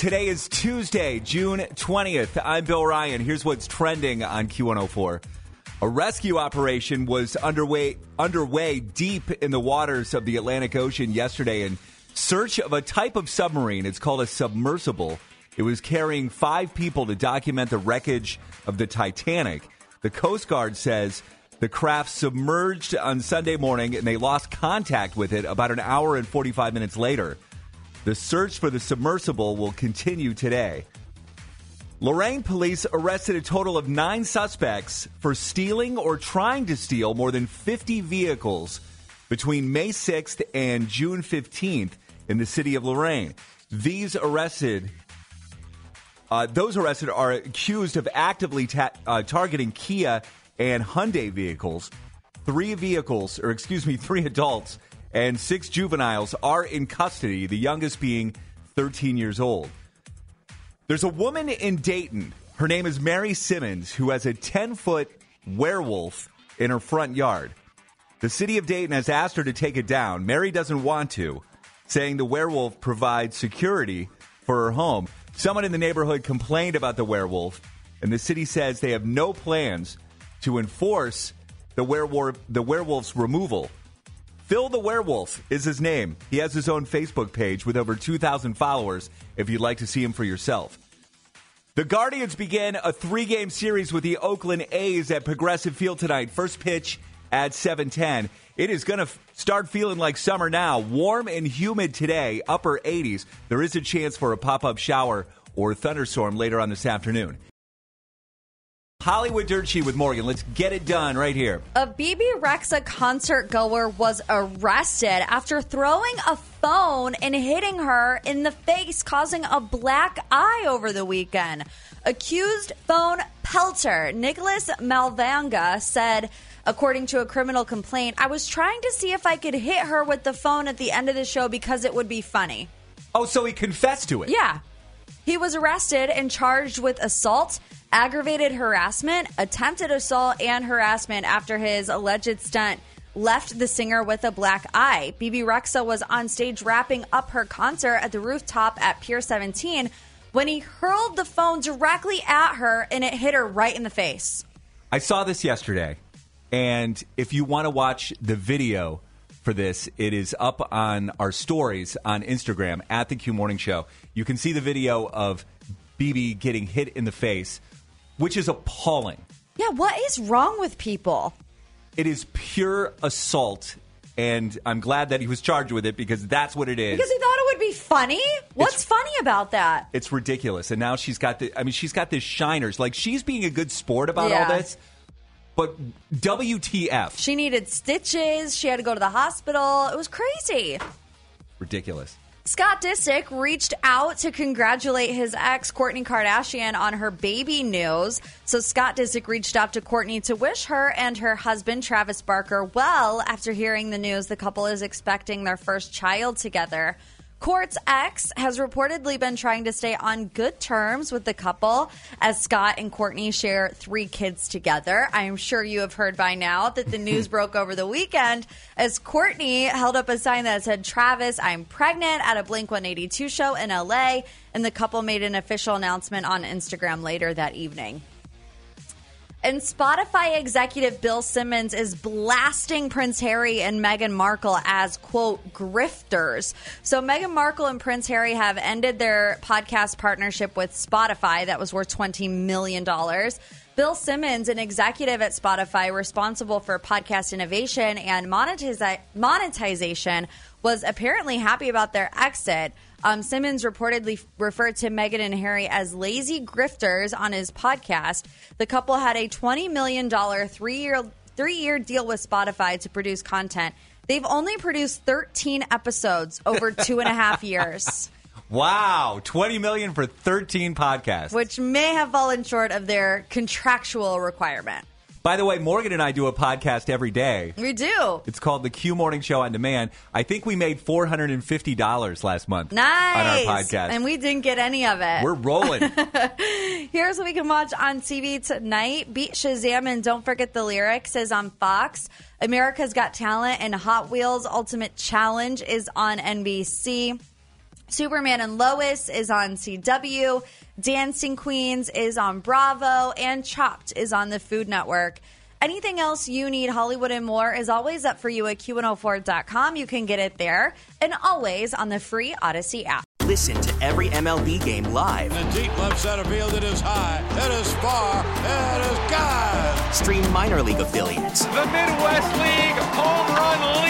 Today is Tuesday, June 20th. I'm Bill Ryan. Here's what's trending on Q104. A rescue operation was underway underway deep in the waters of the Atlantic Ocean yesterday in search of a type of submarine. It's called a submersible. It was carrying five people to document the wreckage of the Titanic. The Coast Guard says the craft submerged on Sunday morning and they lost contact with it about an hour and 45 minutes later. The search for the submersible will continue today. Lorain police arrested a total of nine suspects for stealing or trying to steal more than 50 vehicles between May 6th and June 15th in the city of Lorain. These arrested, uh, those arrested are accused of actively ta- uh, targeting Kia and Hyundai vehicles. Three vehicles, or excuse me, three adults and six juveniles are in custody, the youngest being 13 years old. There's a woman in Dayton. Her name is Mary Simmons, who has a 10 foot werewolf in her front yard. The city of Dayton has asked her to take it down. Mary doesn't want to, saying the werewolf provides security for her home. Someone in the neighborhood complained about the werewolf, and the city says they have no plans to enforce the the werewolf's removal. Phil the Werewolf is his name. He has his own Facebook page with over 2,000 followers if you'd like to see him for yourself. The Guardians begin a three game series with the Oakland A's at Progressive Field tonight. First pitch at 7:10. It is going to f- start feeling like summer now. Warm and humid today, upper 80s. There is a chance for a pop-up shower or thunderstorm later on this afternoon. Hollywood Dirt Sheet with Morgan. Let's get it done right here. A Bebe Rexha concert goer was arrested after throwing a phone and hitting her in the face, causing a black eye over the weekend. Accused phone pelter Nicholas Malvagna said, according to a criminal complaint, I was trying to see if I could hit her with the phone at the end of the show because it would be funny. Oh, so he confessed to it. Yeah. He was arrested and charged with assault, aggravated harassment, attempted assault, and harassment after his alleged stunt left the singer with a black eye. Bebe Rexha was on stage wrapping up her concert at the rooftop at Pier 17 when he hurled the phone directly at her and it hit her right in the face. I saw this yesterday, and if you want to watch the video for this, it is up on our stories on Instagram at the Q Morning Show. You can see the video of Bebe getting hit in the face, which is appalling. Yeah, what is wrong with people? It is pure assault, and I'm glad that he was charged with it because that's what it is. Because he thought it would be funny? What's It's- funny about that? It's ridiculous. And now she's got the I mean she's got this shiners. Like she's being a good sport about Yeah. all this. But WTF. She needed stitches. She had to go to the hospital. It was crazy. Ridiculous. Scott Disick reached out to congratulate his ex, Kourtney Kardashian, on her baby news. So Scott Disick reached out to Kourtney to wish her and her husband, Travis Barker, well after hearing the news the couple is expecting their first child together. Kourt's ex has reportedly been trying to stay on good terms with the couple as Scott and Kourtney share three kids together. I am sure you have heard by now that the news broke over the weekend as Kourtney held up a sign that said, Travis, I'm pregnant at a Blink 182 show in LA. And the couple made an official announcement on Instagram later that evening. And Spotify executive Bill Simmons is blasting Prince Harry and Meghan Markle as, quote, grifters. So Meghan Markle and Prince Harry have ended their podcast partnership with Spotify that was worth $20 million. Bill Simmons, an executive at Spotify responsible for podcast innovation and monetiza- monetization, was apparently happy about their exit. Um, Simmons reportedly referred to Meghan and Harry as lazy grifters on his podcast. The couple had a $20 million three year three year deal with Spotify to produce content. They've only produced 13 episodes over two and a half years. Wow, 20 million for 13 podcasts. which may have fallen short of their contractual requirement. By the way, Morgan and I do a podcast every day. We do. It's called the Q Morning Show on Demand. I think we made $450 last month Nice. on our podcast. And we didn't get any of it. We're rolling. Here's what we can watch on TV tonight. Beat Shazam and Don't Forget the Lyrics is on Fox. America's Got Talent and Hot Wheels Ultimate Challenge is on NBC. Superman and Lois is on CW. Dancing Queens is on Bravo. And Chopped is on the Food Network. Anything else you need, Hollywood and more, is always up for you at Q104.com. You can get it there and always on the free Audacy app. Listen to every MLB game live. In the deep left center field, it is high, it is far, it is God. Stream minor league affiliates The Midwest League home run leader.